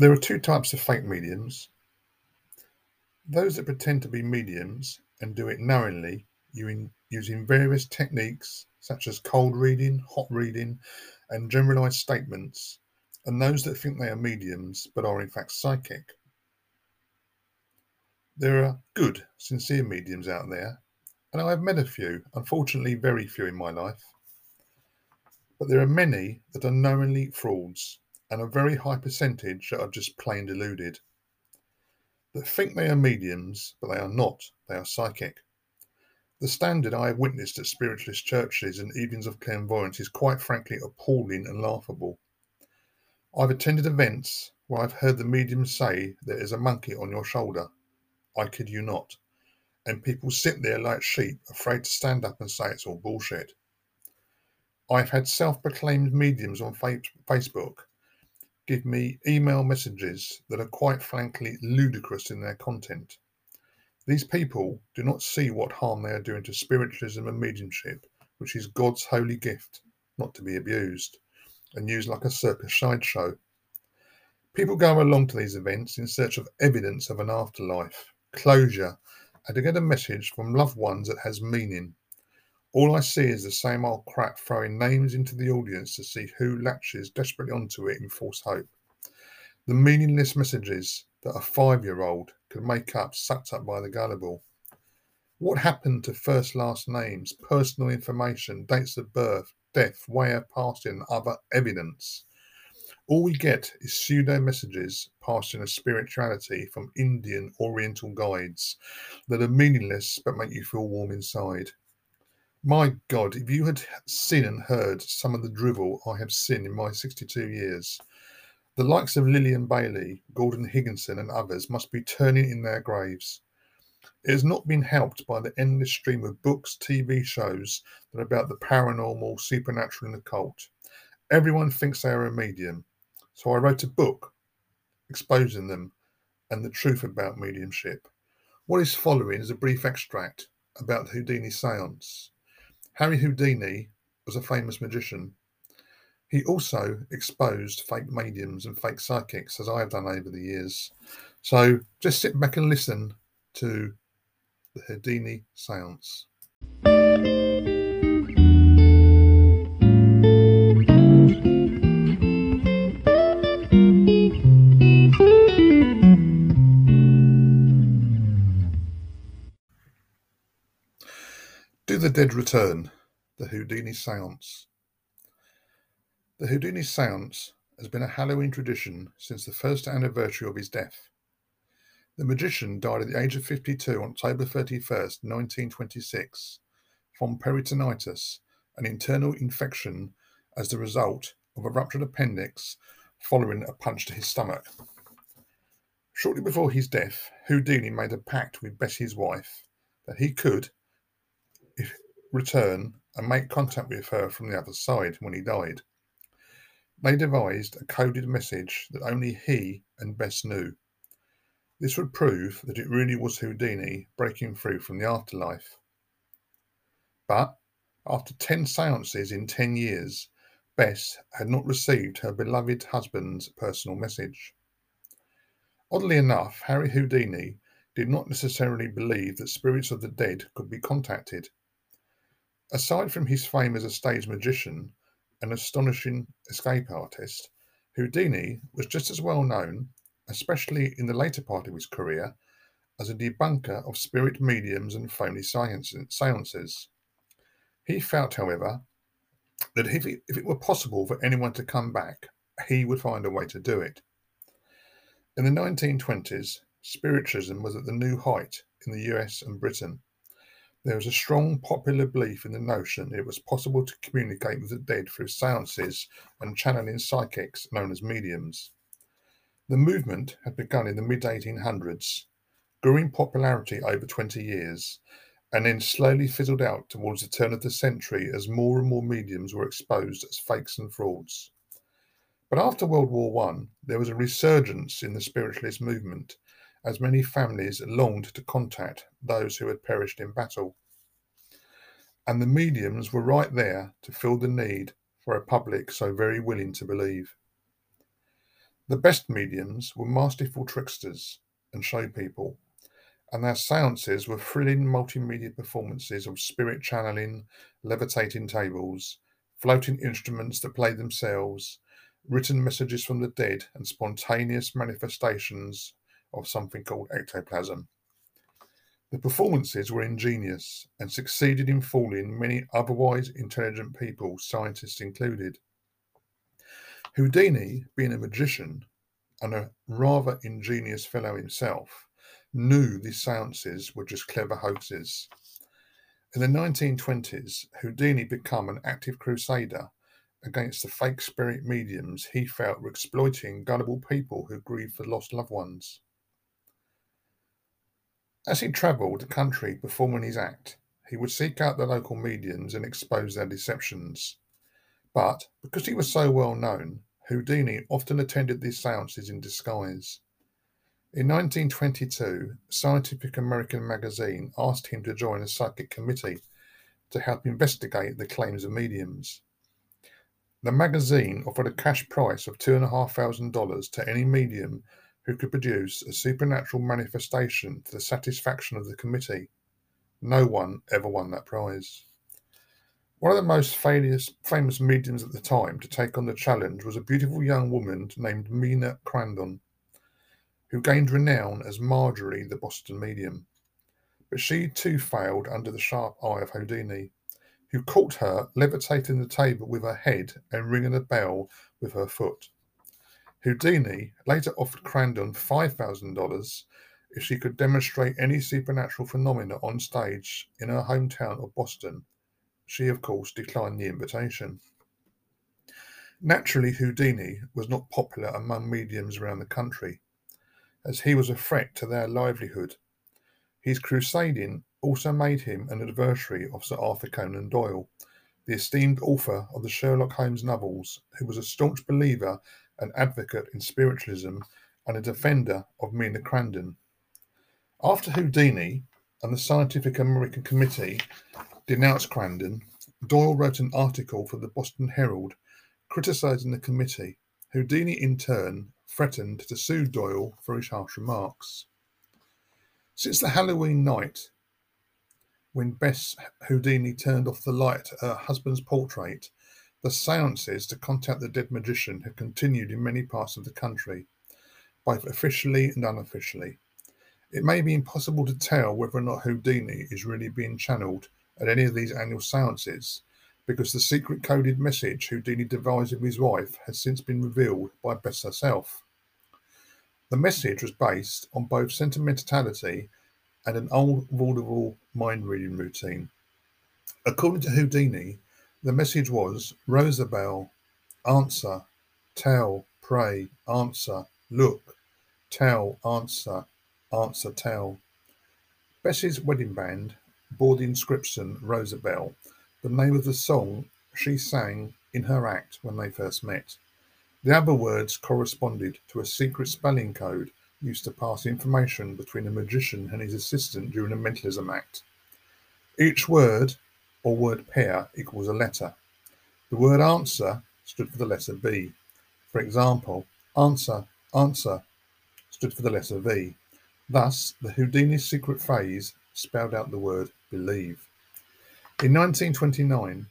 There are two types of fake mediums those that pretend to be mediums and do it knowingly using various techniques such as cold reading, hot reading, and generalized statements, and those that think they are mediums but are in fact psychic. There are good, sincere mediums out there, and I have met a few, unfortunately, very few in my life. But there are many that are knowingly frauds, and a very high percentage that are just plain deluded. That think they are mediums, but they are not, they are psychic. The standard I have witnessed at spiritualist churches and evenings of clairvoyance is quite frankly appalling and laughable. I've attended events where I've heard the medium say there is a monkey on your shoulder. I kid you not. And people sit there like sheep, afraid to stand up and say it's all bullshit. I've had self proclaimed mediums on Facebook give me email messages that are quite frankly ludicrous in their content. These people do not see what harm they are doing to spiritualism and mediumship, which is God's holy gift, not to be abused, and used like a circus sideshow. People go along to these events in search of evidence of an afterlife, closure, and to get a message from loved ones that has meaning. All I see is the same old crap throwing names into the audience to see who latches desperately onto it in false hope. The meaningless messages that a five year old could make up sucked up by the gullible. What happened to first last names, personal information, dates of birth, death, way of passing, and other evidence? All we get is pseudo messages passing a spirituality from Indian Oriental guides that are meaningless but make you feel warm inside. My God, if you had seen and heard some of the drivel I have seen in my 62 years, the likes of Lillian Bailey, Gordon Higginson, and others must be turning in their graves. It has not been helped by the endless stream of books, TV shows that are about the paranormal, supernatural, and occult. Everyone thinks they are a medium. So I wrote a book exposing them and the truth about mediumship. What is following is a brief extract about the Houdini seance. Harry Houdini was a famous magician he also exposed fake mediums and fake psychics, as I have done over the years. So just sit back and listen to the Houdini seance. The Dead Return? The Houdini Seance. The Houdini seance has been a Halloween tradition since the first anniversary of his death. The magician died at the age of 52 on October 31st, 1926, from peritonitis, an internal infection as the result of a ruptured appendix following a punch to his stomach. Shortly before his death, Houdini made a pact with Bessie's wife that he could return and make contact with her from the other side when he died. They devised a coded message that only he and Bess knew. This would prove that it really was Houdini breaking through from the afterlife. But after 10 seances in 10 years, Bess had not received her beloved husband's personal message. Oddly enough, Harry Houdini did not necessarily believe that spirits of the dead could be contacted. Aside from his fame as a stage magician, an astonishing escape artist, Houdini was just as well known, especially in the later part of his career, as a debunker of spirit mediums and phony seances. He felt, however, that if it, if it were possible for anyone to come back, he would find a way to do it. In the 1920s, spiritualism was at the new height in the US and Britain. There was a strong popular belief in the notion it was possible to communicate with the dead through seances and channeling psychics known as mediums. The movement had begun in the mid 1800s, grew in popularity over 20 years, and then slowly fizzled out towards the turn of the century as more and more mediums were exposed as fakes and frauds. But after World War I, there was a resurgence in the spiritualist movement as many families longed to contact those who had perished in battle. And the mediums were right there to fill the need for a public so very willing to believe. The best mediums were masterful tricksters and show people, and their seances were thrilling multimedia performances of spirit channeling, levitating tables, floating instruments that played themselves, written messages from the dead, and spontaneous manifestations of something called ectoplasm. The performances were ingenious and succeeded in fooling many otherwise intelligent people, scientists included. Houdini, being a magician and a rather ingenious fellow himself, knew these seances were just clever hoaxes. In the 1920s, Houdini became an active crusader against the fake spirit mediums he felt were exploiting gullible people who grieved for lost loved ones. As he travelled the country performing his act, he would seek out the local mediums and expose their deceptions. But because he was so well known, Houdini often attended these seances in disguise. In 1922, Scientific American magazine asked him to join a psychic committee to help investigate the claims of mediums. The magazine offered a cash price of $2,500 to any medium who could produce a supernatural manifestation to the satisfaction of the committee. No one ever won that prize. One of the most famous, famous mediums at the time to take on the challenge was a beautiful young woman named Mina Crandon, who gained renown as Margery the Boston medium. But she too failed under the sharp eye of Houdini, who caught her levitating the table with her head and ringing a bell with her foot. Houdini later offered Crandon $5,000 if she could demonstrate any supernatural phenomena on stage in her hometown of Boston. She, of course, declined the invitation. Naturally, Houdini was not popular among mediums around the country, as he was a threat to their livelihood. His crusading also made him an adversary of Sir Arthur Conan Doyle, the esteemed author of the Sherlock Holmes novels, who was a staunch believer an advocate in spiritualism, and a defender of Mina Crandon. After Houdini and the Scientific American Committee denounced Crandon, Doyle wrote an article for the Boston Herald criticizing the committee. Houdini, in turn, threatened to sue Doyle for his harsh remarks. Since the Halloween night, when Bess Houdini turned off the light at her husband's portrait the seances to contact the dead magician have continued in many parts of the country, both officially and unofficially. It may be impossible to tell whether or not Houdini is really being channeled at any of these annual seances, because the secret coded message Houdini devised with his wife has since been revealed by Bess herself. The message was based on both sentimentality and an old vaudeville mind reading routine. According to Houdini, the message was Rosabelle, answer, tell, pray, answer, look, tell, answer, answer, tell. Bess's wedding band bore the inscription Rosabelle, the name of the song she sang in her act when they first met. The other words corresponded to a secret spelling code used to pass information between a magician and his assistant during a mentalism act. Each word or word pair equals a letter. The word answer stood for the letter B. For example, answer, answer stood for the letter V. Thus, the Houdini secret phrase spelled out the word believe. In 1929,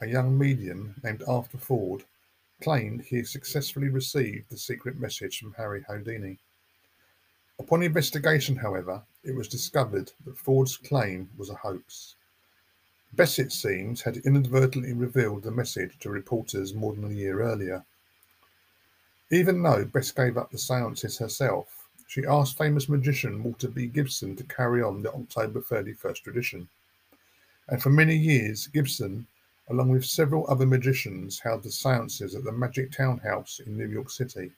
a young medium named Arthur Ford claimed he had successfully received the secret message from Harry Houdini. Upon investigation, however, it was discovered that Ford's claim was a hoax. Bess, it seems, had inadvertently revealed the message to reporters more than a year earlier. Even though Bess gave up the seances herself, she asked famous magician Walter B. Gibson to carry on the October 31st tradition. And for many years, Gibson, along with several other magicians, held the seances at the Magic Towne House in New York City.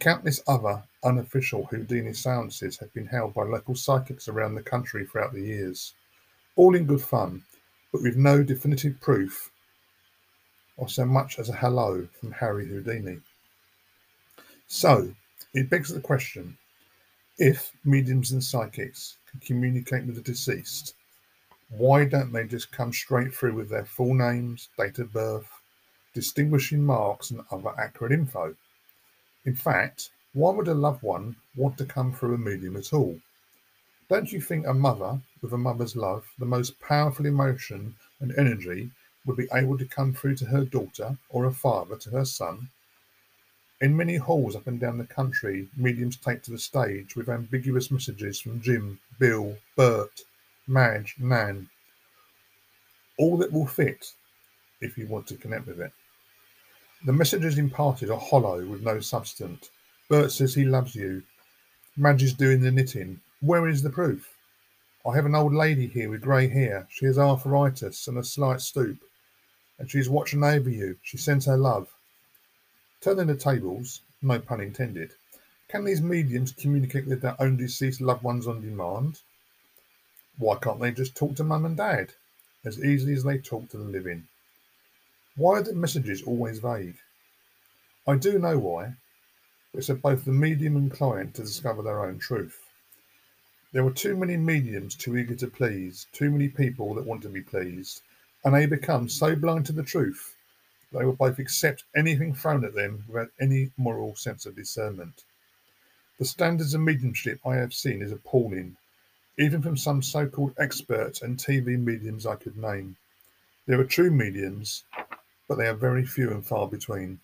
Countless other unofficial Houdini seances have been held by local psychics around the country throughout the years all in good fun, but with no definitive proof or so much as a hello from Harry Houdini. So, it begs the question if mediums and psychics can communicate with the deceased, why don't they just come straight through with their full names, date of birth, distinguishing marks, and other accurate info? In fact, why would a loved one want to come through a medium at all? Don't you think a mother, with a mother's love, the most powerful emotion and energy, would be able to come through to her daughter or a father to her son? In many halls up and down the country, mediums take to the stage with ambiguous messages from Jim, Bill, Bert, Madge, Nan. All that will fit if you want to connect with it. The messages imparted are hollow with no substance. Bert says he loves you. Madge is doing the knitting. Where is the proof? I have an old lady here with grey hair. She has arthritis and a slight stoop, and she is watching over you. She sends her love. Turning the tables, no pun intended, can these mediums communicate with their own deceased loved ones on demand? Why can't they just talk to mum and dad as easily as they talk to the living? Why are the messages always vague? I do know why. It's for both the medium and client to discover their own truth. There are too many mediums too eager to please, too many people that want to be pleased, and they become so blind to the truth they will both accept anything thrown at them without any moral sense of discernment. The standards of mediumship I have seen is appalling, even from some so called experts and TV mediums I could name. There are true mediums, but they are very few and far between.